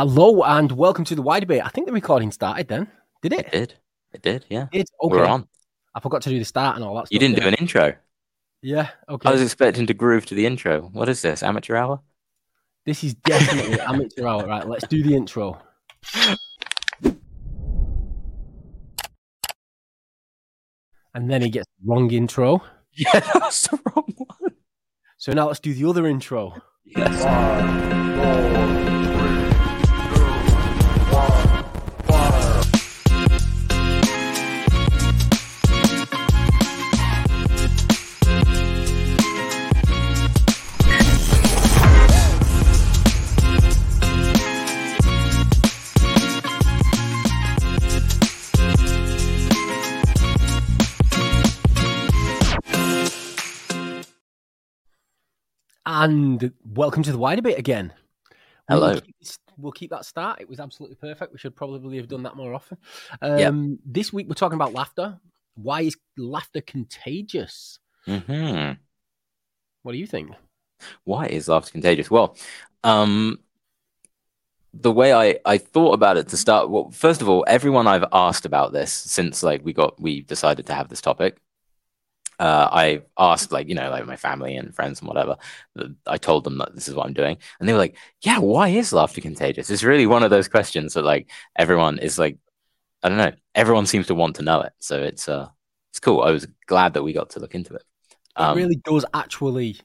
Hello and welcome to the Why Debate. I think the recording started then. Did it? It did. It did, yeah. It did. Okay. We're on. I forgot to do the start and all that stuff. You didn't do did an intro. Yeah. Okay. I was expecting to groove to the intro. What is this? Amateur hour? This is definitely amateur hour. Right. Let's do the intro. And then he gets the wrong intro. Yeah, that's the wrong one. So now let's do the other intro. Yes. And welcome to the Why Debate again. Hello. keep We'll keep that start. It was absolutely perfect. We should probably have done that more often. Um, Yep. This week we're talking about laughter. Why is laughter contagious? hmm What do you think? Why is laughter contagious? Well, um, the way I, I thought about it to start, well, first of all, everyone I've asked about this since like we got we decided to have this topic, uh, I asked like you know like my family and friends and whatever. I told them that this is what I'm doing, and they were like, "Yeah, why is laughter contagious?" It's really one of those questions that like everyone is like, I don't know, everyone seems to want to know it, so it's uh, it's cool. I was glad that we got to look into it. Um, it really does actually.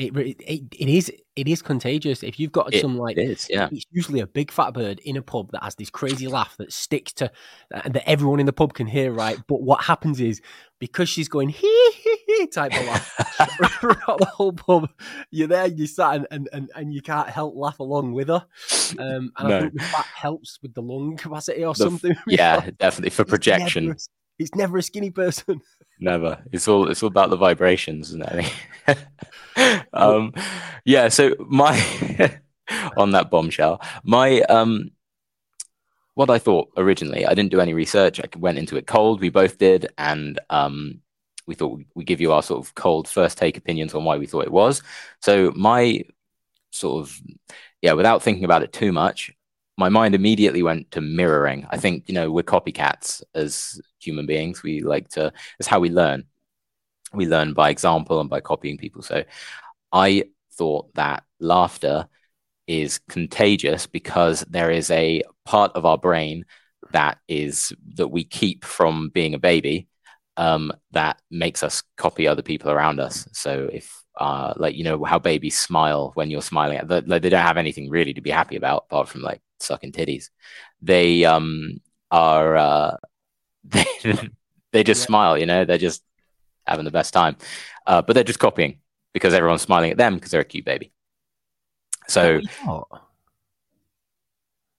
It, it it is it is contagious. If you've got It some like it is, yeah. it's usually a big fat bird in a pub that has this crazy laugh that sticks to uh, that everyone in the pub can hear, right? But what happens is because she's going hee hee hee type of laugh throughout the whole pub, you're there, you sat and, and, and, and you can't help laugh along with her. Um, and I think the fat helps with the lung capacity or The something. yeah, definitely for projection. It's never a skinny person. Never. It's all it's all about the vibrations and everything. um, yeah. So my on that bombshell, my um, what I thought originally, I didn't do any research. I went into it cold. We both did, and um, we thought we give you our sort of cold first take opinions on why we thought it was. So my sort of yeah, without thinking about it too much, my mind immediately went to mirroring. I think you know we're copycats as human beings. We like to. It's how we learn. We learn by example and by copying people. So I thought that laughter is contagious because there is a part of our brain that is that we keep from being a baby um, that makes us copy other people around us. So if uh, like you know how babies smile when you're smiling at them, like they don't have anything really to be happy about apart from like sucking titties. They um are uh, they they just Yeah. smile, you know, they're just having the best time, uh, but they're just copying because everyone's smiling at them because they're a cute baby. So What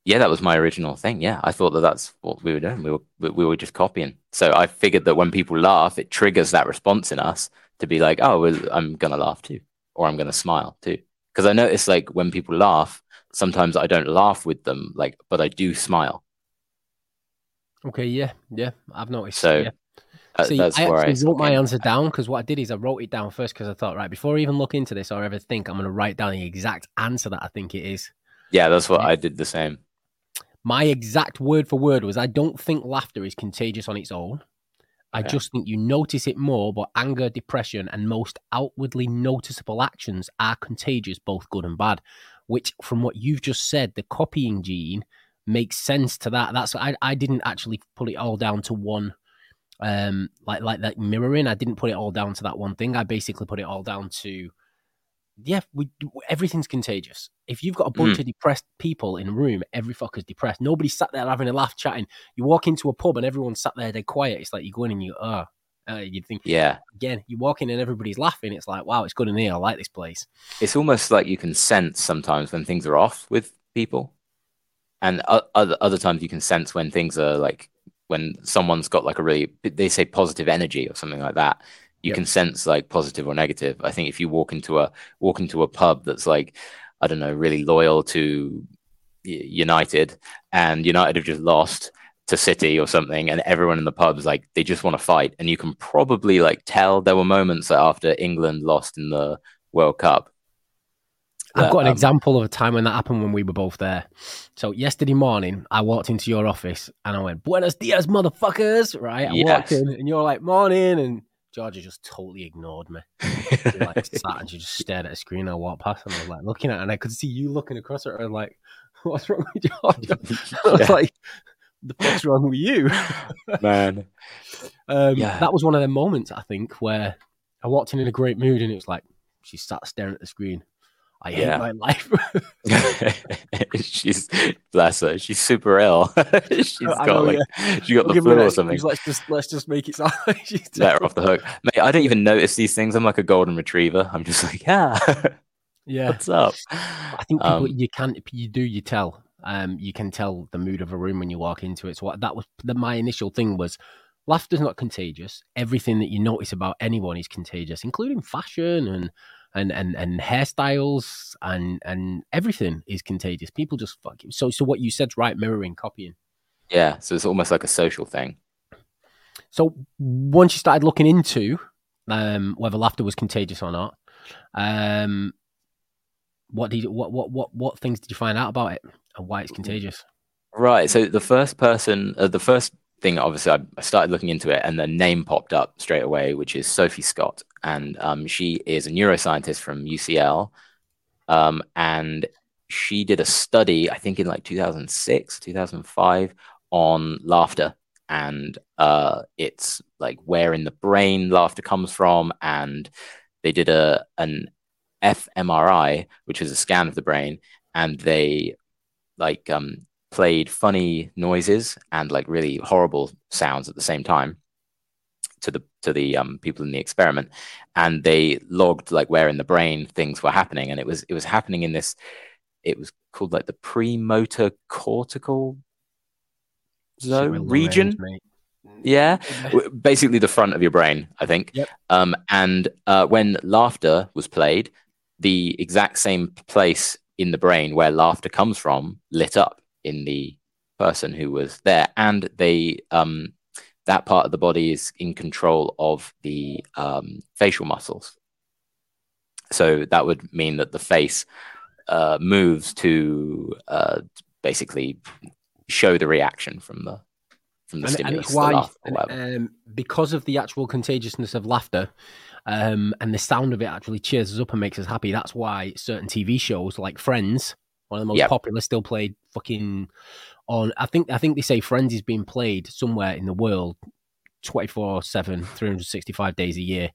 yeah, that was my original thing. Yeah, I thought that that's what we were doing. We were we, we were just copying. So I figured that when people laugh, it triggers that response in us to be like, oh, well, I'm gonna laugh too, or I'm gonna smile too. Because I notice like when people laugh, sometimes I don't laugh with them, like, but I do smile. Okay, yeah, yeah, I've noticed. So yeah. uh, See, I where I wrote my answer down because what I did is I wrote it down first because I thought, right, before I even look into this or ever think, I'm going to write down the exact answer that I think it is. Yeah, that's what Yeah. I did the same. My exact word for word was I don't think laughter is contagious on its own. I Okay. just think you notice it more, but anger, depression, and most outwardly noticeable actions are contagious, both good and bad. Which, from what you've just said, the copying gene makes sense to that. That's I, I didn't actually put it all down to one, um, like like that mirroring. I didn't put it all down to that one thing. I basically put it all down to, yeah, we everything's contagious. If you've got a bunch of depressed people in a room, every fucker's depressed. Nobody sat there having a laugh, chatting. You walk into a pub and everyone's sat there, they're quiet. It's like you go in and you, oh, uh, you think Yeah, again. You walk in and everybody's laughing. It's like, wow, it's good in here. I like this place. it's almost like you can sense sometimes when things are off with people, and other other times you can sense when things are like when someone's got like a really they say positive energy or something like that. You Yep. can sense like positive or negative. I think if you walk into a walk into a pub that's like I don't know really loyal to United and United have just lost to City or something, and everyone in the pubs like they just want to fight, and you can probably like tell there were moments that after England lost in the World Cup, I've got an um, example of a time when that happened when we were both there. So yesterday morning, I walked into your office and I went, "Buenos dias, motherfuckers!" Right? I walked in and you're like, "Morning," and Georgia just totally ignored me. She like sat and she just stared at a screen. I walked past and I was like looking at her, and I could see you looking across at her like, "What's wrong with Georgia?" I was Yeah. like, "The fuck's wrong with you?" man. Um, Yeah. That was one of the moments I think where I walked in in a great mood, and it was like she sat staring at the screen. I hate Yeah. my life. she's bless her. She's super ill. she's got like she got the Give her flu or something. Let's just let's just make it sound like she's Let her off the hook, mate. I don't even notice these things. I'm like a golden retriever. I'm just like, yeah, Yeah, what's up? I think people Um, you can't. you do you tell um you can tell the mood of a room when you walk into it. So what that was the, my initial thing was laughter's not contagious. Everything that you notice about anyone is contagious, including fashion and and and and hairstyles and and everything is contagious. People just fuck it. So so what you said's right, mirroring, copying. yeah, so it's almost like a social thing. So once you started looking into um, whether laughter was contagious or not, um, what did you, what what what what things did you find out about it and why it's contagious? Right. So the first person, uh, the first thing, obviously, I, I started looking into it, and the name popped up straight away, which is Sophie Scott, and um, she is a neuroscientist from UCL, um, and she did a study, I think in like 2006, 2005, on laughter, and uh, it's like where in the brain laughter comes from, and they did a an fMRI, which is a scan of the brain, and they like um played funny noises and like really horrible sounds at the same time to the to the um, people in the experiment, and they logged like where in the brain things were happening, and it was it was happening in this. It was called like the premotor cortical zone region. Yeah, basically the front of your brain, I think. Yep. Um, and uh, when laughter was played, the exact same place in the brain where laughter comes from lit up in the person who was there, and they um, that part of the body is in control of the um, facial muscles. So that would mean that the face uh, moves to uh, basically show the reaction from the from the And, and stimulus, it's the why laugh and, um, because of the actual contagiousness of laughter. Um, and the sound of it actually cheers us up and makes us happy. That's why certain TV shows like Friends, one of the most Yep. popular, still played fucking on. I think I think they say Friends is being played somewhere in the world 24 7, 365 days a year.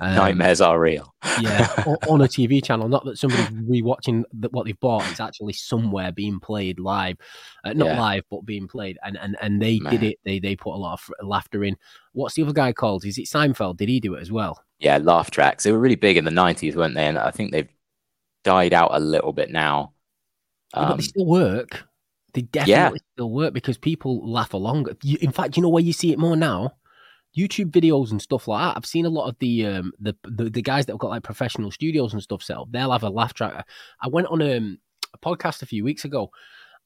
Um, Nightmares are real. yeah, on a TV channel. Not that somebody's rewatching what they've bought. It's actually somewhere being played live, uh, not Yeah. live, but being played. And and and they Man. did it. They they put a lot of laughter in. What's the other guy called? Is it Seinfeld? Did he do it as well? yeah, laugh tracks. They were really big in the '90s, weren't they? And I think they've died out a little bit now. Yeah, but Um, they still work. They definitely still work because people laugh along. In fact, you know where you see it more now. YouTube videos and stuff like that. I've seen a lot of the um the the, the guys that have got like professional studios and stuff set up. They'll have a laugh track. I went on um, a podcast a few weeks ago,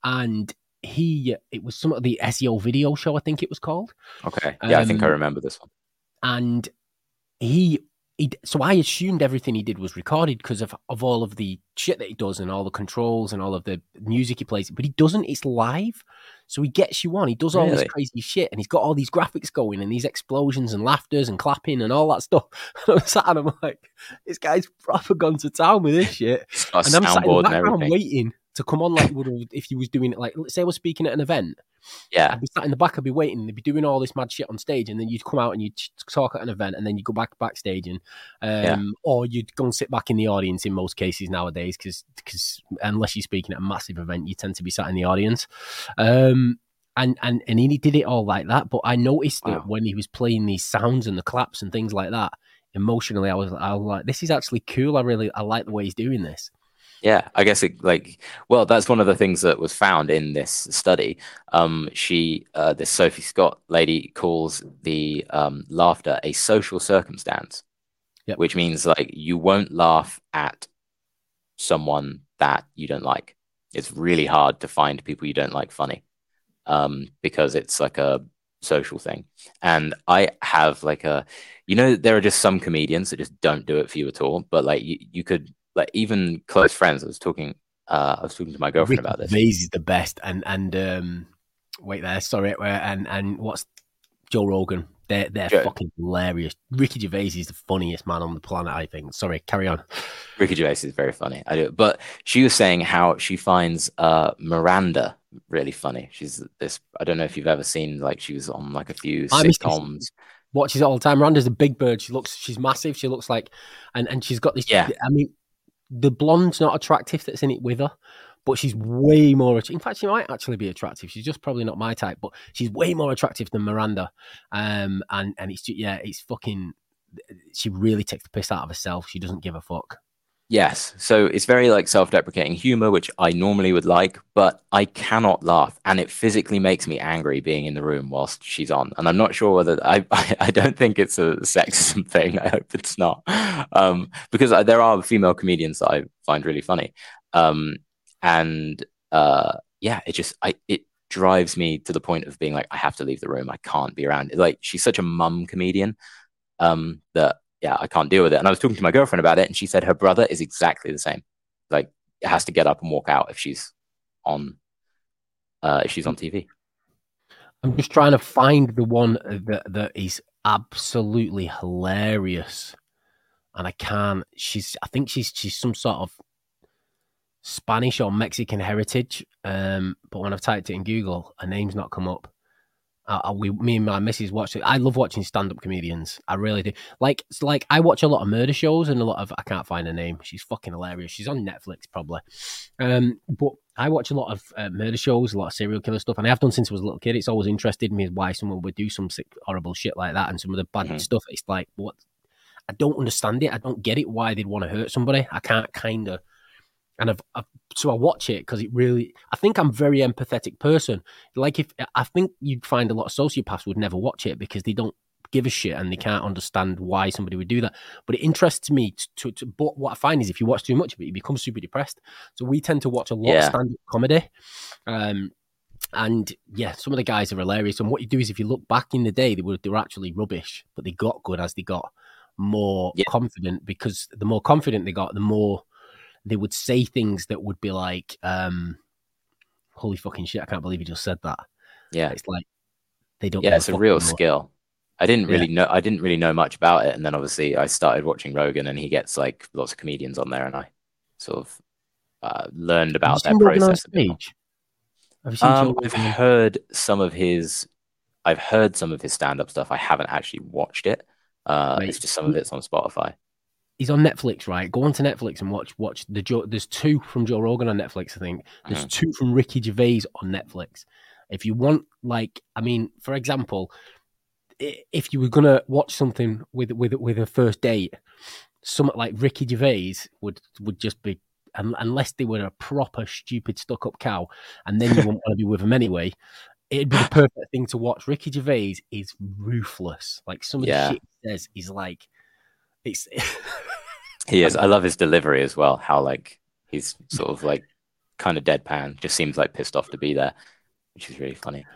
and he it was some of the SEO video show. I think it was called, okay, yeah, I think I um, remember this one. and he. He, so I assumed everything he did was recorded because of, of all of the shit that he does and all the controls and all of the music he plays, but he doesn't. It's live, so he gets you on. He does all this crazy shit, and he's got all these graphics going and these explosions and laughters and clapping and all that stuff. And I'm sat and I'm like, this guy's proper gone to town with this shit. It's got a And I'm sat in the background waiting to come on like you would have if you was doing it. Like, let's say I was speaking at an event, Yeah, I'd be sat in the back, I'd be waiting, they'd be doing all this mad shit on stage, and then you'd come out and you'd talk at an event, and then you go back backstage, and um, Yeah. or you'd go and sit back in the audience in most cases nowadays, because because unless you're speaking at a massive event, you tend to be sat in the audience. Um, and and and he did it all like that, but I noticed that when he was playing these sounds and the claps and things like that, emotionally, I was I was like, this is actually cool. I really I like the way he's doing this. Yeah. I guess it like well, that's one of the things that was found in this study. Um, she, uh, this Sophie Scott lady, calls the um, laughter a social circumstance, Yep. which means like you won't laugh at someone that you don't like. It's really hard to find people you don't like funny, um, because it's like a social thing. And I have like a, you know, there are just some comedians that just don't do it for you at all. But like you, you could like even close friends. I was talking. Uh, I was talking to my girlfriend Ricky about this. Gervais is the best, and and um, wait there, sorry, and and what's Joe Rogan? They're they're Joe. fucking hilarious. Ricky Gervais is the funniest man on the planet. I think. Sorry, carry on. Ricky Gervais is very funny. I do, but she was saying how she finds uh, Miranda really funny. She's this. I don't know if you've ever seen like she was on like a few I sitcoms. Watches it all the time. Miranda's a big bird. She looks, she's massive. She looks like, and and she's got this. Yeah. I mean, the blonde's not attractive. That's in it with her. But she's way more. In fact, she might actually be attractive. She's just probably not my type. But she's way more attractive than Miranda. Um, and and it's yeah, it's fucking. She really takes the piss out of herself. She doesn't give a fuck. Yes. So it's very like self-deprecating humor, which I normally would like, but I cannot laugh, and it physically makes me angry being in the room whilst she's on. And I'm not sure whether I I, I don't think it's a sexism thing. I hope it's not, um, because I, there are female comedians that I find really funny, um, and uh, yeah, it just I it drives me to the point of being like I have to leave the room. I can't be around. Like she's such a mum comedian um, that yeah, I can't deal with it. And I was talking to my girlfriend about it, and she said her brother is exactly the same. Like, has to get up and walk out if she's on, uh, if she's on TV. I'm just trying to find the one that that is absolutely hilarious, and I can't. She's, I think she's she's some sort of Spanish or Mexican heritage. Um, but when I've typed it in Google, her name's not come up. Uh, we, me and my missus watch it. I love watching stand-up comedians. I really do. Like, it's like I watch a lot of murder shows and a lot of I can't find her name. She's fucking hilarious. She's on Netflix probably. Um, but I watch a lot of uh, murder shows, a lot of serial killer stuff, and I have done since I was a little kid. It's always interested me why someone would do some sick, horrible shit like that, and some of the bad Mhm. stuff. It's like what I don't understand it. I don't get it why they'd want to hurt somebody. I can't kind of. And I've, I've so I watch it because it really. I think I'm a very empathetic person. Like if I think you'd find a lot of sociopaths would never watch it because they don't give a shit and they can't understand why somebody would do that. But it interests me to. to but what I find is if you watch too much of it, you become super depressed. So we tend to watch a lot of stand-up comedy. Um, and yeah, some of the guys are hilarious. And what you do is, if you look back in the day, they were they were actually rubbish, but they got good as they got more Yeah. confident. Because the more confident they got, the more they would say things that would be like, um, "Holy fucking shit! I can't believe you just said that." Yeah, It's like they don't. yeah, it's a real anymore. skill. I didn't Yeah. really know. I didn't really know much about it, and then obviously I started watching Rogan, and he gets like lots of comedians on there, and I sort of uh, learned about their seen Rogan on process. stage? Have you seen Um, I've heard some of his. I've heard some of his stand-up stuff. I haven't actually watched it. Uh, Mate, it's just some of it's on Spotify. He's on Netflix, right? Go onto Netflix and watch watch the Joe. There's two from Joe Rogan on Netflix, I think. There's Mhm. two from Ricky Gervais on Netflix. If you want, like, I mean, for example, if you were gonna watch something with with with a first date, something like Ricky Gervais would would just be. Unless they were a proper stupid stuck up cow, and then you wouldn't want to be with them anyway, it'd be the perfect thing to watch. Ricky Gervais is ruthless. Like some of Yeah. the shit he says is like, it's He is. I love his delivery as well. How like he's sort of like kind of deadpan. Just seems like pissed off to be there, which is really funny.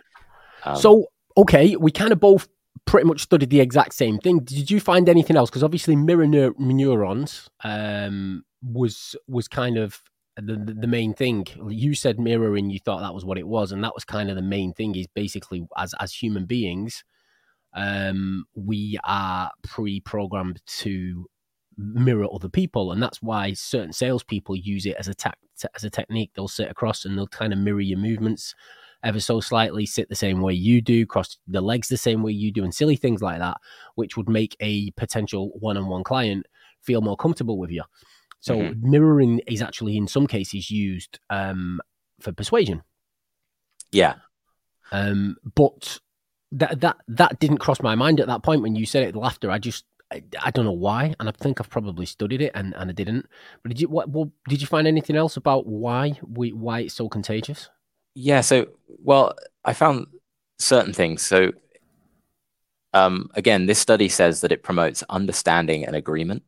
Um, so okay. We kind of both pretty much studied the exact same thing. Did you find anything else? Because obviously, mirror neur- neurons um, was was kind of the, the the main thing. You said mirroring. You thought that was what it was, and that was kind of the main thing. Is basically as as human beings, um, we are pre-programmed to mirror other people, and that's why certain salespeople use it as a tac- as a technique. They'll sit across and they'll kind of mirror your movements ever so slightly, sit the same way you do, cross the legs the same way you do, and silly things like that, which would make a potential one-on-one client feel more comfortable with you. So Mhm. mirroring is actually in some cases used um, for persuasion. yeah, Um, but that that that didn't cross my mind at that point when you said it. Laughter. I just I, don't know why, and I think I've probably studied it and, and I didn't. But did you what, what did you find anything else about why we why it's so contagious? yeah. So well, I found certain things. So um, again, this study says that it promotes understanding and agreement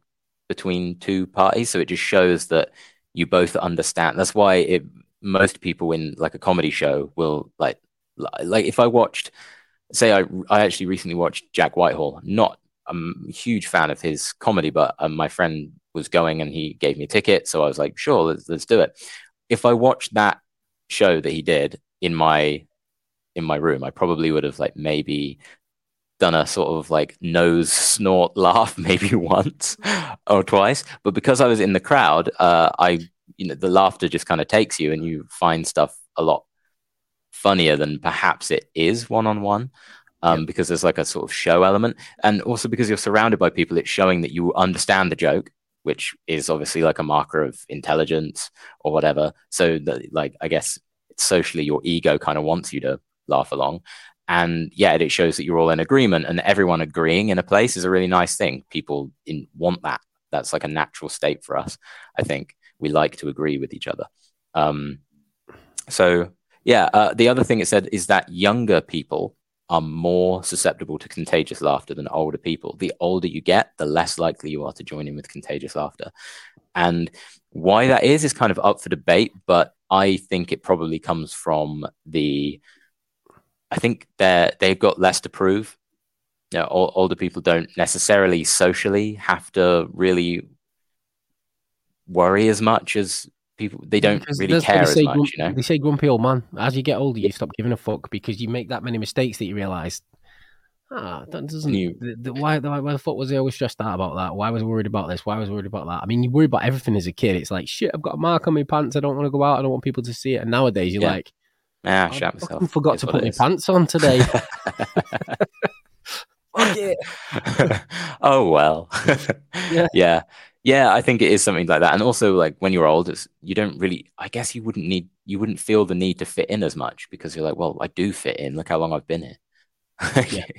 between two parties. So it just shows that you both understand. That's why it, most people in like a comedy show will like like if I watched, say I I actually recently watched Jack Whitehall. Not I'm a huge fan of his comedy, but um, my friend was going and he gave me a ticket. So I was like, sure, let's, let's do it. If I watched that show that he did in my in my room, I probably would have like maybe done a sort of like nose snort laugh maybe once or twice. But because I was in the crowd, uh, I you know the laughter just kind of takes you and you find stuff a lot funnier than perhaps it is one on one. Um, because there's like a sort of show element, and also because you're surrounded by people, it's showing that you understand the joke, which is obviously like a marker of intelligence or whatever. So that, like, I guess socially, your ego kind of wants you to laugh along, and yeah, it shows that you're all in agreement, and everyone agreeing in a place is a really nice thing. People in, want that. That's like a natural state for us. I think we like to agree with each other. Um, so yeah, uh, the other thing it said is that younger people are more susceptible to contagious laughter than older people. The older you get, the less likely you are to join in with contagious laughter. And why that is is kind of up for debate, but I think it probably comes from the I think they they've got less to prove. You know, older people don't necessarily socially have to really worry as much as people they don't because really care as much. Grump, you know, they say grumpy old man. As you get older, you stop giving a fuck because you make that many mistakes that you realise. Ah, that doesn't. You, the, the, why, why, why the fuck was I always stressed out about that? Why was I worried about this? Why was I worried about that? I mean, you worry about everything as a kid. It's like shit. I've got a mark on my pants. I don't want to go out. I don't want people to see it. And nowadays, you're yeah. like, ah, shut myself. I forgot to put my pants on today. oh well. yeah. yeah yeah i think it is something like that and also like when you're old it's you don't really i guess you wouldn't need you wouldn't feel the need to fit in as much because you're like well i do fit in look how long i've been here.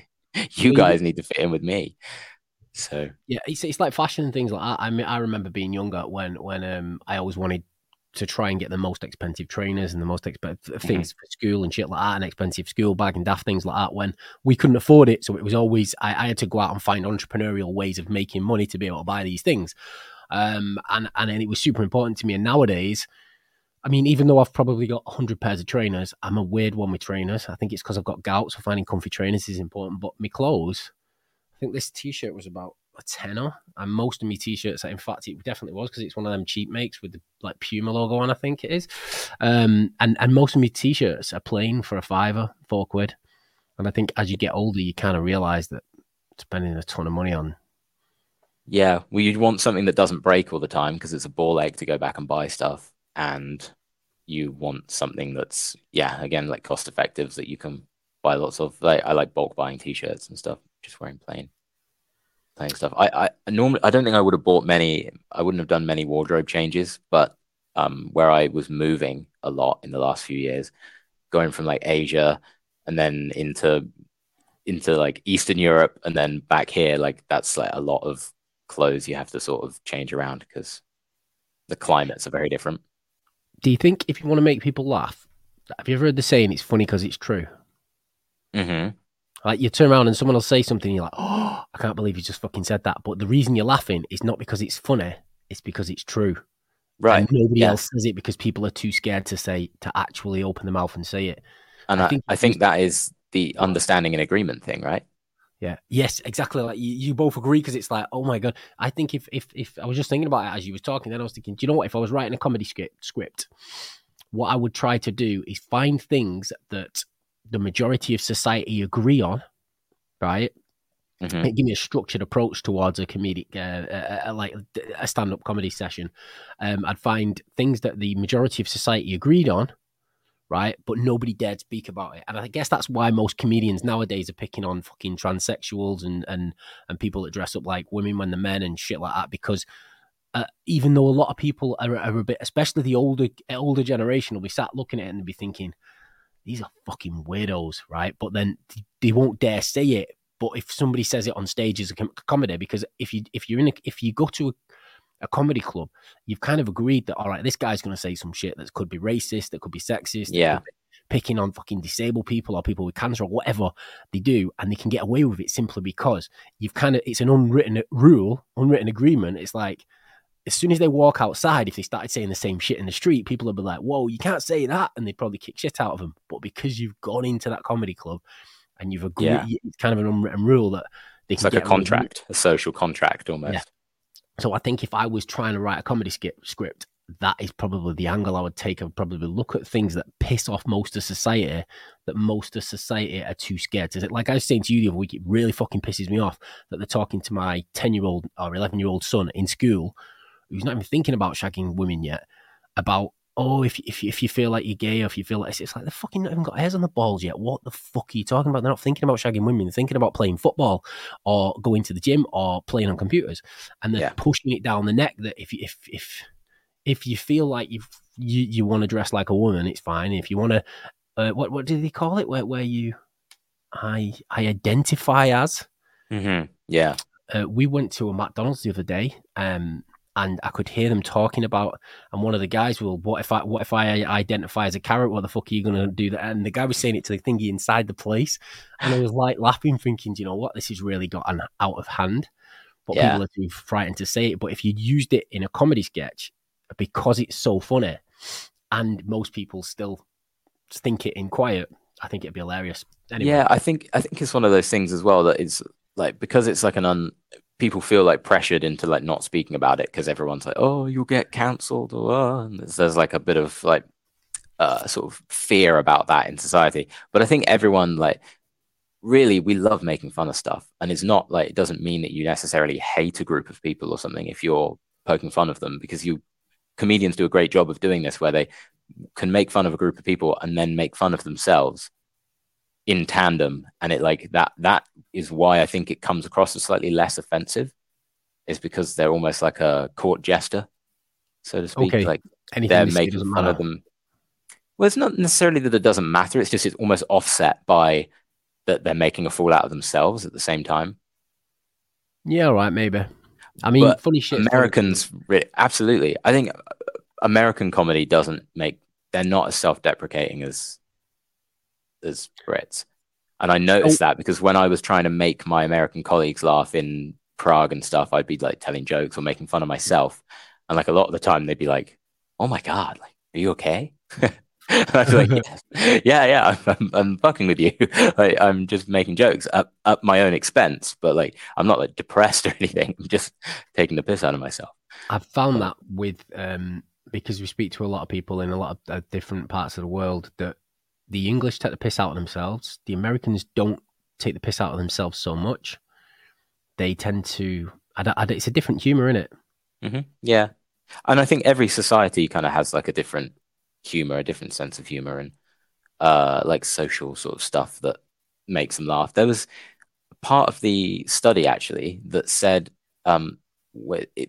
You guys need to fit in with me. So yeah it's, it's like fashion and things like that. I mean i remember being younger when when um i always wanted to try and get the most expensive trainers and the most expensive things mm-hmm. for school and shit like that, an expensive school bag and daft things like that when we couldn't afford it. So it was always, I, I, had to go out and find entrepreneurial ways of making money to be able to buy these things. Um, and, and it was super important to me. And nowadays, I mean, even though I've probably got 100 pairs of trainers, I'm a weird one with trainers. I think it's because I've got gout, so finding comfy trainers is important. But my clothes, I think this t shirt was about a tenner. And most of my t-shirts, in fact, it definitely was because it's one of them cheap makes with the like Puma logo on. I think it is. Um, and and most of my t-shirts are plain for a fiver, four quid. And I think as you get older, you kind of realize that spending a ton of money on. Yeah, well, you'd want something that doesn't break all the time because it's a ball ache to go back and buy stuff, and you want something that's yeah, again, like cost effective that you can buy lots of. Like I like bulk buying t-shirts and stuff, just wearing plain playing stuff. I, I normally I don't think I would have bought many. I wouldn't have done many wardrobe changes, but um, where I was moving a lot in the last few years, going from like Asia and then into into like Eastern Europe and then back here, like that's like a lot of clothes you have to sort of change around because the climates are very different. Do you think if you want to make people laugh, have you ever heard the saying "It's funny because it's true"? Mm-hmm. Like you turn around and someone will say something, and you're like, "Oh, I can't believe you just fucking said that." But the reason you're laughing is not because it's funny; it's because it's true. Right. And nobody yeah. else says it because people are too scared to say to actually open the mouth and say it. And I, I think, I think that is the understanding and agreement thing, right? Yeah. Yes, exactly. Like you, you both agree because it's like, oh my god. I think if if if I was just thinking about it as you was talking, then I was thinking, do you know what? If I was writing a comedy script, script, what I would try to do is find things that the majority of society agree on, right? Mm-hmm. give me a structured approach towards a comedic, uh, uh, uh like a stand-up comedy session. Um, I'd find things that the majority of society agreed on, right? But nobody dared speak about it. And I guess that's why most comedians nowadays are picking on fucking transsexuals and and and people that dress up like women when they're men and shit like that because. Uh, even though a lot of people are, are, a bit, especially the older older generation, will be sat looking at it and be thinking, these are fucking weirdos, right? But then they won't dare say it. But if somebody says it on stage as a comedy, because if you if you're in a, if you go to a, a comedy club, you've kind of agreed that all right, this guy's going to say some shit that could be racist, that could be sexist, yeah, picking on fucking disabled people or people with cancer or whatever they do, and they can get away with it simply because you've kind of it's an unwritten rule, unwritten agreement. It's like as soon as they walk outside, if they started saying the same shit in the street, people would be like, "Whoa, you can't say that," and they'd probably kick shit out of them. But because you've gone into that comedy club and you've agreed, yeah. it's kind of an unwritten rule that they it's like a contract, a social contract almost. Yeah. So I think if I was trying to write a comedy script, that is probably the angle I would take. I would probably look at things that piss off most of society, that most of society are too scared to. Like I was saying to you the other week, it really fucking pisses me off that they're talking to my 10 year old or 11 year old son in school who's not even thinking about shagging women yet about oh, if if if you feel like you're gay or if you feel like it's like they're fucking not even got hairs on the balls yet. What the fuck are you talking about? They're not thinking about shagging women. They're thinking about playing football or going to the gym or playing on computers, and they're yeah. pushing it down the neck that if if if if you feel like you you you want to dress like a woman, it's fine. If you want to, uh, what what do they call it? Where where you I I identify as. Mm-hmm. Yeah. Uh, we went to a McDonald's the other day, um, and I could hear them talking about. And one of the guys will, what if I, what if I identify as a carrot? What the fuck are you gonna do? That? And the guy was saying it to the thingy inside the place, and I was like laughing, thinking, you know what, this has really gotten out of hand. But yeah. people are too frightened to say it. But if you used it in a comedy sketch, because it's so funny, and most people still think it in quiet, I think it'd be hilarious. Anyway. Yeah, I think I think it's one of those things as well that it's like because it's like an un people feel like pressured into like not speaking about it because everyone's like, oh, you'll get cancelled, or oh. there's, there's, like a bit of like uh, sort of fear about that in society. But I think everyone like really we love making fun of stuff, and it's not like it doesn't mean that you necessarily hate a group of people or something if you're poking fun of them because you comedians do a great job of doing this where they can make fun of a group of people and then make fun of themselves in tandem and it like that that is why i think it comes across as slightly less offensive is because they're almost like a court jester so to speak okay. like Anything they're making fun matter. of them well it's not necessarily that it doesn't matter it's just it's almost offset by that they're making a fool out of themselves at the same time yeah right maybe i mean but funny shit americans funny. absolutely i think american comedy doesn't make they're not as self-deprecating as as Brits. And I noticed oh. that because when I was trying to make my American colleagues laugh in Prague and stuff, I'd be like telling jokes or making fun of myself. And like a lot of the time, they'd be like, "Oh my god, like, are you okay?" I'd be like, yes. "Yeah, yeah, I'm, I'm, fucking with you. like, I'm just making jokes at, at my own expense, but like, I'm not like depressed or anything. I'm just taking the piss out of myself." I've found that with um, because we speak to a lot of people in a lot of uh, different parts of the world that the English take the piss out of themselves. The Americans don't take the piss out of themselves so much. They tend to. I I it's a different humor in it. Mm-hmm. Yeah, and I think every society kind of has like a different humor, a different sense of humor, and uh, like social sort of stuff that makes them laugh. There was part of the study actually that said um,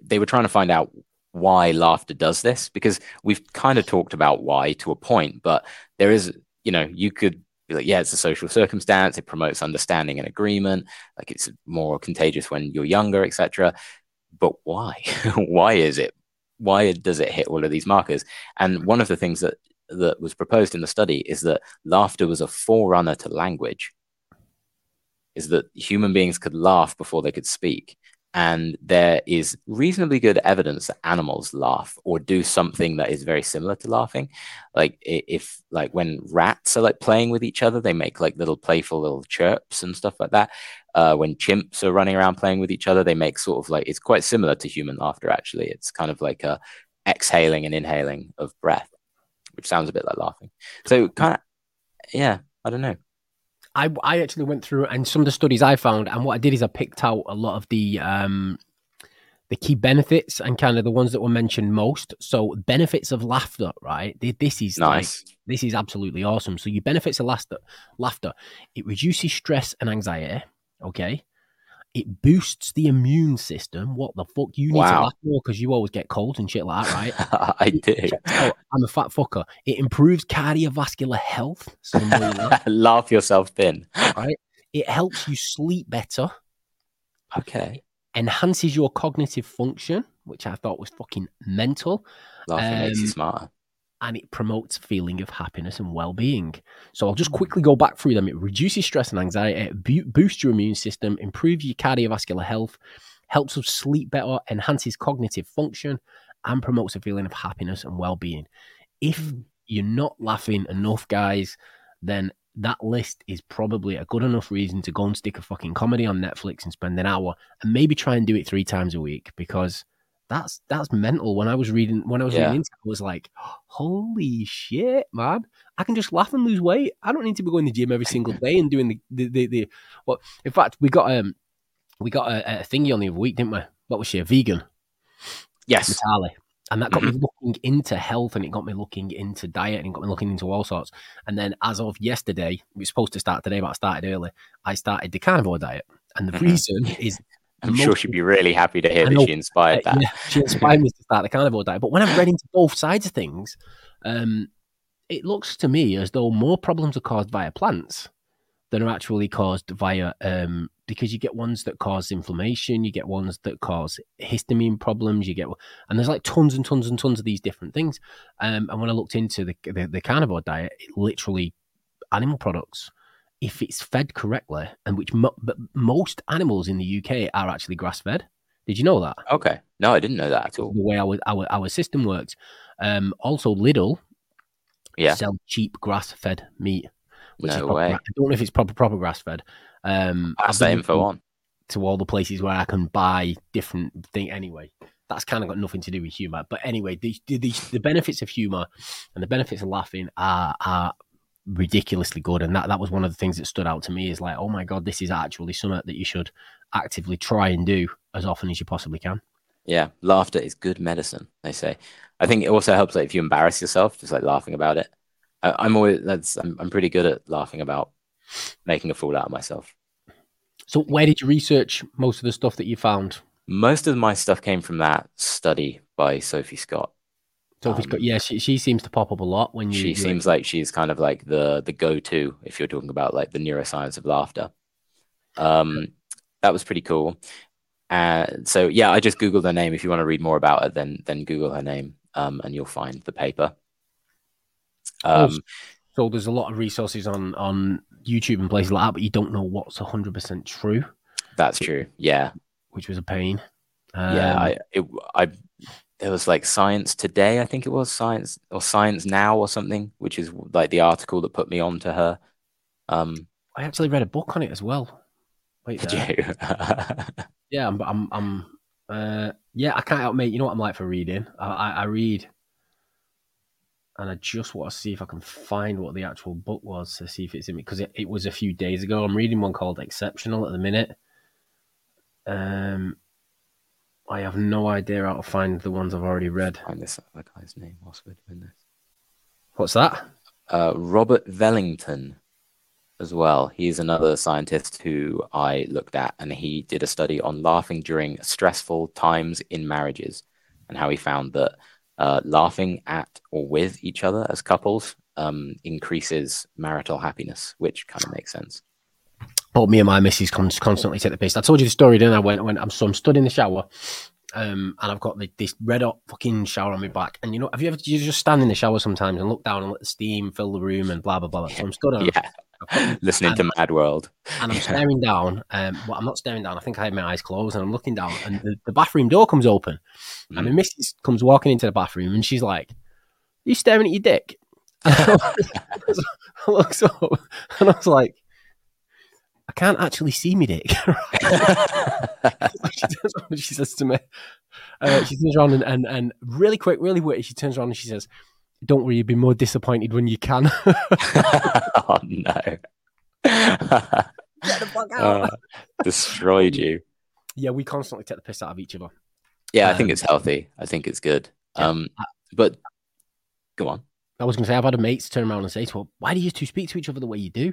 they were trying to find out why laughter does this because we've kind of talked about why to a point, but there is you know, you could be like, yeah, it's a social circumstance. It promotes understanding and agreement. Like it's more contagious when you're younger, etc. But why? why is it? Why does it hit all of these markers? And one of the things that that was proposed in the study is that laughter was a forerunner to language. Is that human beings could laugh before they could speak, and there is reasonably good evidence that animals laugh or do something that is very similar to laughing. Like if like when rats are like playing with each other they make like little playful little chirps and stuff like that. Uh, when chimps are running around playing with each other they make sort of like it's quite similar to human laughter actually. It's kind of like a exhaling and inhaling of breath which sounds a bit like laughing. So kind of yeah i don't know I, I actually went through and some of the studies I found, and what I did is I picked out a lot of the um, the key benefits and kind of the ones that were mentioned most. So benefits of laughter, right? This is nice. Like, this is absolutely awesome. So your benefits of laughter, laughter, it reduces stress and anxiety. Okay, it boosts the immune system. What the fuck? You need wow. to laugh more because you always get colds and shit like that, right? I do. I'm a fat fucker. It improves cardiovascular health. laugh yourself thin. Right. It helps you sleep better. Okay. Enhances your cognitive function, which I thought was fucking mental. Laughing um, makes you um, smarter and it promotes feeling of happiness and well-being. So I'll just quickly go back through them. It reduces stress and anxiety, it boosts your immune system, improves your cardiovascular health, helps us sleep better, enhances cognitive function, and promotes a feeling of happiness and well-being. If hmm. you're not laughing enough, guys, then that list is probably a good enough reason to go and stick a fucking comedy on Netflix and spend an hour and maybe try and do it three times a week because that's that's mental. When I was reading, when I was Yeah. reading, into it, I was like, holy shit, man! I can just laugh and lose weight. I don't need to be going to the gym every single day and doing the the the. the well, in fact, we got um we got a, a thingy on the other week, didn't we? What was she? A vegan, Yes. Natalie. And that got me looking into health and it got me looking into diet and it got me looking into all sorts. And then as of yesterday, was supposed to start today, but I started early. I started the carnivore diet. And the reason is I'm sure she'd be really happy to hear that she inspired uh, that. yeah, she inspired me to start the carnivore diet. But when I've read into both sides of things, um, it looks to me as though more problems are caused via plants than are actually caused via um, because you get ones that cause inflammation, you get ones that cause histamine problems, you get and there's like tons and tons and tons of these different things. Um, and when I looked into the, the the carnivore diet, it literally animal products. If it's fed correctly, and which mo- but most animals in the UK are actually grass fed. Did you know that? Okay. No, I didn't know that at all. the way our our, our system works. Um, also, Lidl Yeah. sell cheap grass fed meat. Which is No proper, way. I don't know if it's proper proper grass fed. Um, Pass that info on. to all the places where I can buy different thing. Anyway, that's kind of got nothing to do with humor. But anyway, the the, the, the benefits of humor and the benefits of laughing are are ridiculously good. And that that was one of the things that stood out to me is like, oh my god, this is actually something that you should actively try and do as often as you possibly can. Yeah. Laughter is good medicine, they say. I think it also helps like if you embarrass yourself, just like laughing about it. I, I'm always that's I'm, I'm pretty good at laughing about making a fool out of myself. So, where did you research most of the stuff that you found? Most of my stuff came from that study by Sophie Scott. Sophie's Um, got, yeah, she, she seems to pop up a lot when you. She seems like she's kind of like the the go-to if you're talking about like the neuroscience of laughter. Um, that was pretty cool. And so yeah, I just googled her name. If you want to read more about it, then then Google her name, um, and you'll find the paper. Oh, Um, so there's a lot of resources on on YouTube and places like that, but you don't know what's hundred percent true, that's true. Yeah, which was a pain. Um, yeah. I it, I there was like Science Today, I think it was Science or Science Now or something, which is like the article that put me on to her. Um, I actually read a book on it as well. Wait, did you? yeah, I'm, I'm, I'm, uh, yeah, I can't help mate. You know what I'm like for reading. I, I, I read, and I just want to see if I can find what the actual book was to see if it's in me because it, it was a few days ago. I'm reading one called Exceptional at the minute. Um, I have no idea how to find the ones I've already read. Find this other guy's name whilst we're doing this. What's that? uh, Robert Vellington as well. He's another scientist who I looked at, and he did a study on laughing during stressful times in marriages and how he found that uh, laughing at or with each other as couples um, increases marital happiness, which kind of makes sense. But me and my missus constantly take the piss. I told you the story, didn't I? When, when I'm so I'm stood in the shower, um, and I've got the, this red hot fucking shower on my back. And you know, have you ever you just stand in the shower sometimes and look down and let the steam fill the room and blah blah blah. So I'm stood on, Yeah, listening to Mad World. and I'm staring down. Um, well, I'm not staring down. I think I had my eyes closed, and I'm looking down, and the, the bathroom door comes open, and my Mm. missus comes walking into the bathroom, and she's like, "You staring at your dick?" And I looked up, and I was like, "I can't actually see me dick." she turns around and she says to me, uh, she turns around and, and, and really quick, really witty, she turns around and she says, Don't worry, you'll be more disappointed when you can. oh no. Get the fuck Uh, destroyed you. yeah, we constantly take the piss out of each other. Yeah, I think Um, it's healthy. I think it's good. yeah. Um, but go on. I was going to say, I've had a mates turn around and say, to Well, why do you two speak to each other the way you do?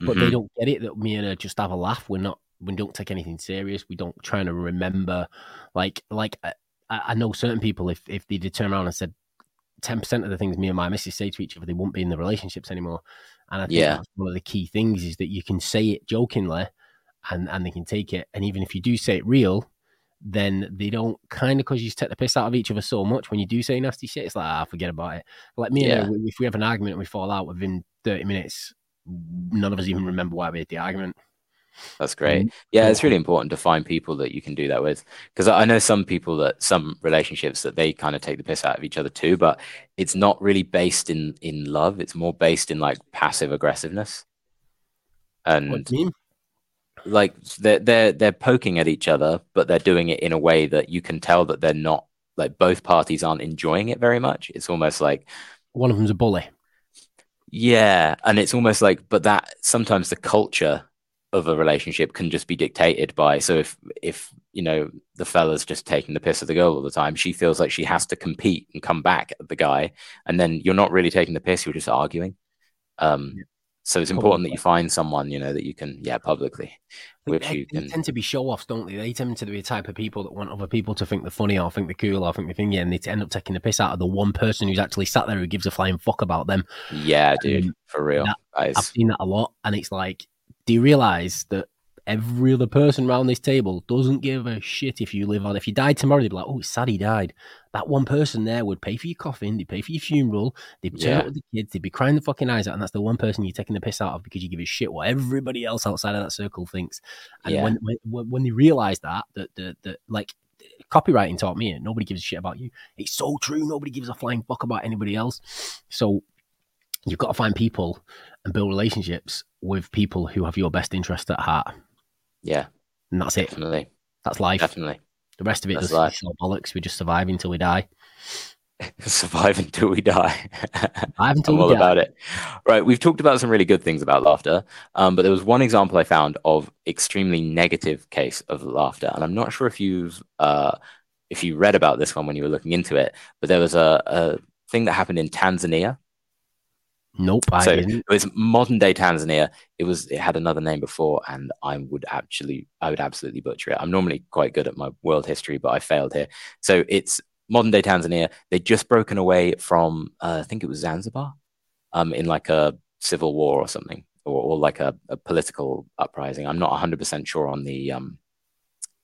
But they Mhm. don't get it that me and her just have a laugh. We're not, we don't take anything serious. We don't try to remember. Like, like I, I know certain people, if, if they did turn around and said, 10% of the things me and my missus say to each other, they won't be in the relationships anymore. And I think Yeah. that's one of the key things is that you can say it jokingly and, and they can take it. And even if you do say it real, then they don't kind of because you take the piss out of each other so much when you do say nasty shit, it's like, ah, forget about it. Like me and her, if we have an argument and we fall out within 30 minutes, none of us even remember why we had the argument. That's great. Mm-hmm. Yeah, it's really important to find people that you can do that with. Because I know some people that some relationships that they kind of take the piss out of each other too, but it's not really based in in love. It's more based in like passive aggressiveness. What And do you mean? like they're they're they're poking at each other, but they're doing it in a way that you can tell that they're not like both parties aren't enjoying it very much. It's almost like one of them's a bully. Yeah, and it's almost like, but that sometimes the culture of a relationship can just be dictated by. So if if you know the fella's just taking the piss of the girl all the time, she feels like she has to compete and come back at the guy, and then you're not really taking the piss; you're just arguing. Um, yeah. So it's important that you find someone, you know, that you can, yeah, publicly, which they, you can. They tend to be show offs, don't they? They tend to be the type of people that want other people to think they're funny or think they're cool or think they're thingy, and they end up taking the piss out of the one person who's actually sat there who gives a flying fuck about them. Yeah, dude, um, for real. That, I've seen that a lot, and it's like, do you realize that every other person around this table doesn't give a shit if you live on. If you died tomorrow, they'd be like, "Oh, it's sad he died." That one person there would pay for your coffin, they'd pay for your funeral, they'd turn yeah. up with the kids, they'd be crying the fucking eyes out, and that's the one person you're taking the piss out of because you give a shit what everybody else outside of that circle thinks. And yeah. when, when when they realise that that that, that like copywriting taught me it, nobody gives a shit about you. It's so true. Nobody gives a flying fuck about anybody else. So you've got to find people and build relationships with people who have your best interest at heart. Yeah. And that's it. Definitely. That's life. Definitely. The rest of it is bollocks. We just survive until we die. survive until we die. survive until I'm we all die. about it. Right. We've talked about some really good things about laughter, um, but there was one example I found of extremely negative case of laughter, and I'm not sure if you've uh, if you read about this one when you were looking into it, but there was a, a thing that happened in Tanzania Nope, I so didn't. It was modern day Tanzania. It was it had another name before, and I would actually I would absolutely butcher it. I'm normally quite good at my world history, but I failed here. So it's modern day Tanzania. They'd just broken away from uh, I think it was Zanzibar, um, in like a civil war or something, or, or like a, a, political uprising. I'm not 100 percent sure on the um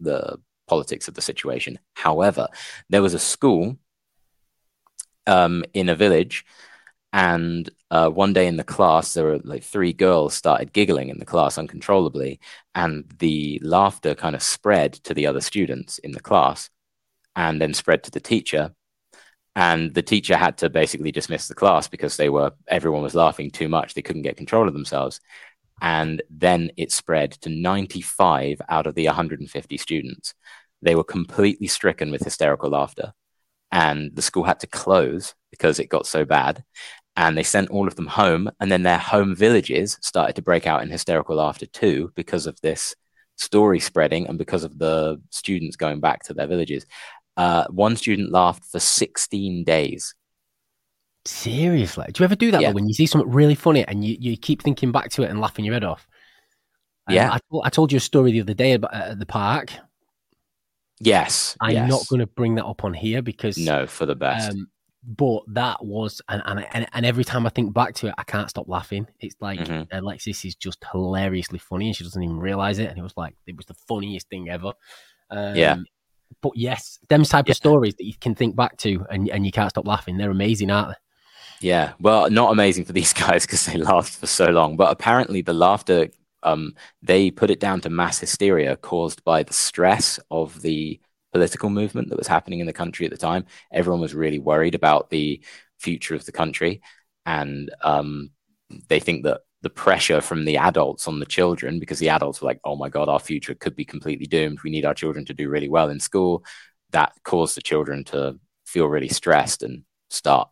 the politics of the situation. However, there was a school um in a village and uh, one day in the class, there were like three girls started giggling in the class uncontrollably, and the laughter kind of spread to the other students in the class, and then spread to the teacher. And the teacher had to basically dismiss the class because they were everyone was laughing too much; they couldn't get control of themselves. And then it spread to 95 out of the 150 students. They were completely stricken with hysterical laughter, and the school had to close because it got so bad and they sent all of them home and then their home villages started to break out in hysterical laughter too because of this story spreading and because of the students going back to their villages. Uh, one student laughed for 16 days. Seriously? Do you ever do that yeah. when you see something really funny and you, you keep thinking back to it and laughing your head off? Um, yeah. I, I, told you a story the other day about, uh, at the park. Yes i'm yes. not going to bring that up on here because no for the best. um, but that was and, and and every time I think back to it, I can't stop laughing. It's like mm-hmm. Alexis is just hilariously funny, and she doesn't even realize it. And it was like it was the funniest thing ever. Um, yeah. But yes, them type yeah. of stories that you can think back to and and you can't stop laughing. They're amazing, aren't they? Yeah. Well, not amazing for these guys because they laughed for so long. But apparently, the laughter um, they put it down to mass hysteria caused by the stress of the political movement that was happening in the country at the time. Everyone was really worried about the future of the country, and um, they think that the pressure from the adults on the children, because the adults were like, "Oh my god, our future could be completely doomed. We need our children to do really well in school." That caused the children to feel really stressed and start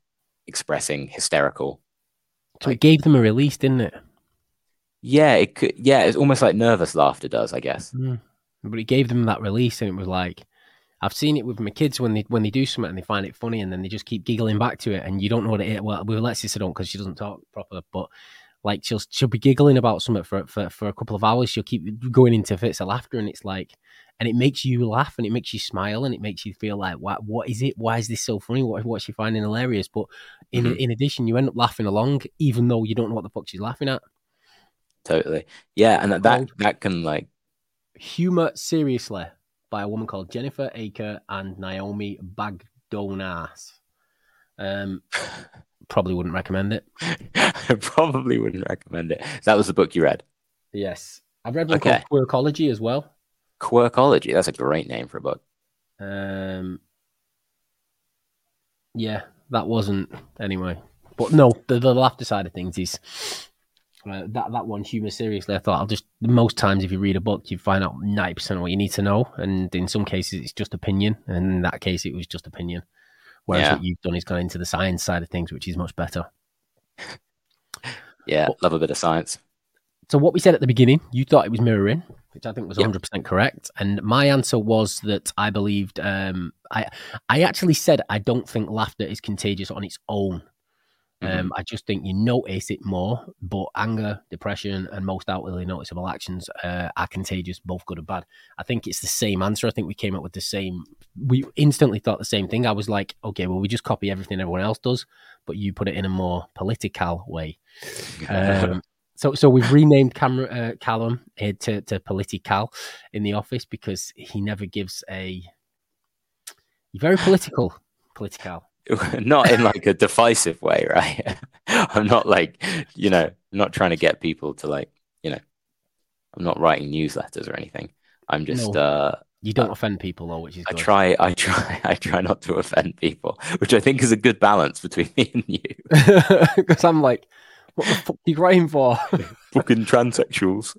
expressing hysterical. So it gave them a release, didn't it? Yeah, it could. Yeah, it's almost like nervous laughter does, I guess. Mm. But it gave them that release, and it was like, I've seen it with my kids when they when they do something and they find it funny and then they just keep giggling back to it and you don't know what it is. Well, with Alexis I don't because she doesn't talk proper, but like she'll she'll be giggling about something for, for for a couple of hours. She'll keep going into fits of laughter and it's like, and it makes you laugh and it makes you smile and it makes you feel like, what what is it? Why is this so funny? What what's she finding hilarious? But in mm-hmm. in addition, you end up laughing along even though you don't know what the fuck she's laughing at. Totally, yeah, and that that, that can like humor seriously by a woman called Jennifer Aaker and Naomi Bagdonas. Um, probably wouldn't recommend it. I probably wouldn't recommend it. That was the book you read. Yes, I've read one okay. called Quirkology as well. Quirkology. That's a great name for a book. Um, yeah, that wasn't anyway. But no, the, the laughter side of things is Uh, that that one, humor seriously. I thought I'll just most times if you read a book, you find out ninety percent of what you need to know, and in some cases it's just opinion, and in that case it was just opinion. Whereas Yeah. what you've done is gone into the science side of things, which is much better. Yeah, Well- love a bit of science. So what we said at the beginning, you thought it was mirroring, which I think was 100% correct, and my answer was that I believed um, I I actually said I don't think laughter is contagious on its own. Mm-hmm. Um, I just think you notice it more, but anger, depression, and most outwardly noticeable actions uh, are contagious, both good and bad. I think it's the same answer. I think we came up with the same. We instantly thought the same thing. I was like, okay, well, we just copy everything everyone else does, but you put it in a more political way. Um, so, so we've renamed Cameron, uh, Callum uh, to, to political in the office because he never gives a. You're very political, political. not in like a divisive way, right? I'm not like, you know, I'm not trying to get people to like, you know, I'm not writing newsletters or anything. I'm just, No. uh, You don't offend people though, which is I good. try, I try, I try not to offend people, which I think is a good balance between me and you. because I'm like, what the fuck are you crying for? Fucking transsexuals.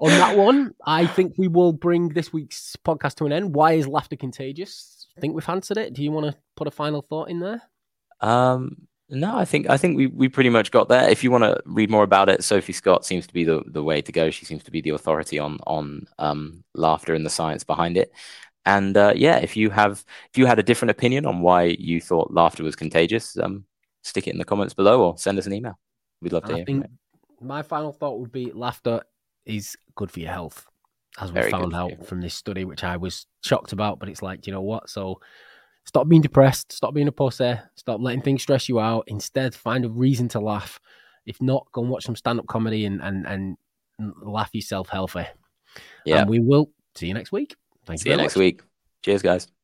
On that one, I think we will bring this week's podcast to an end. Why is laughter contagious? I think we've answered it. Do you want to put a final thought in there? Um, no, I think I think we, we pretty much got there. If you want to read more about it, Sophie Scott seems to be the, the way to go. She seems to be the authority on on um, laughter and the science behind it. And uh, yeah, if you have if you had a different opinion on why you thought laughter was contagious, um, stick it in the comments below or send us an email. We'd love to I hear. from think my final thought would be laughter is good for your health, as we Very found out you. from this study, which I was shocked about. But it's like, you know what? So stop being depressed, stop being a pussy, stop letting things stress you out. Instead, find a reason to laugh. If not, go and watch some stand up comedy and, and, and laugh yourself healthy. Yeah. And we will see you next week. Thank See you you next much. week. Cheers, guys.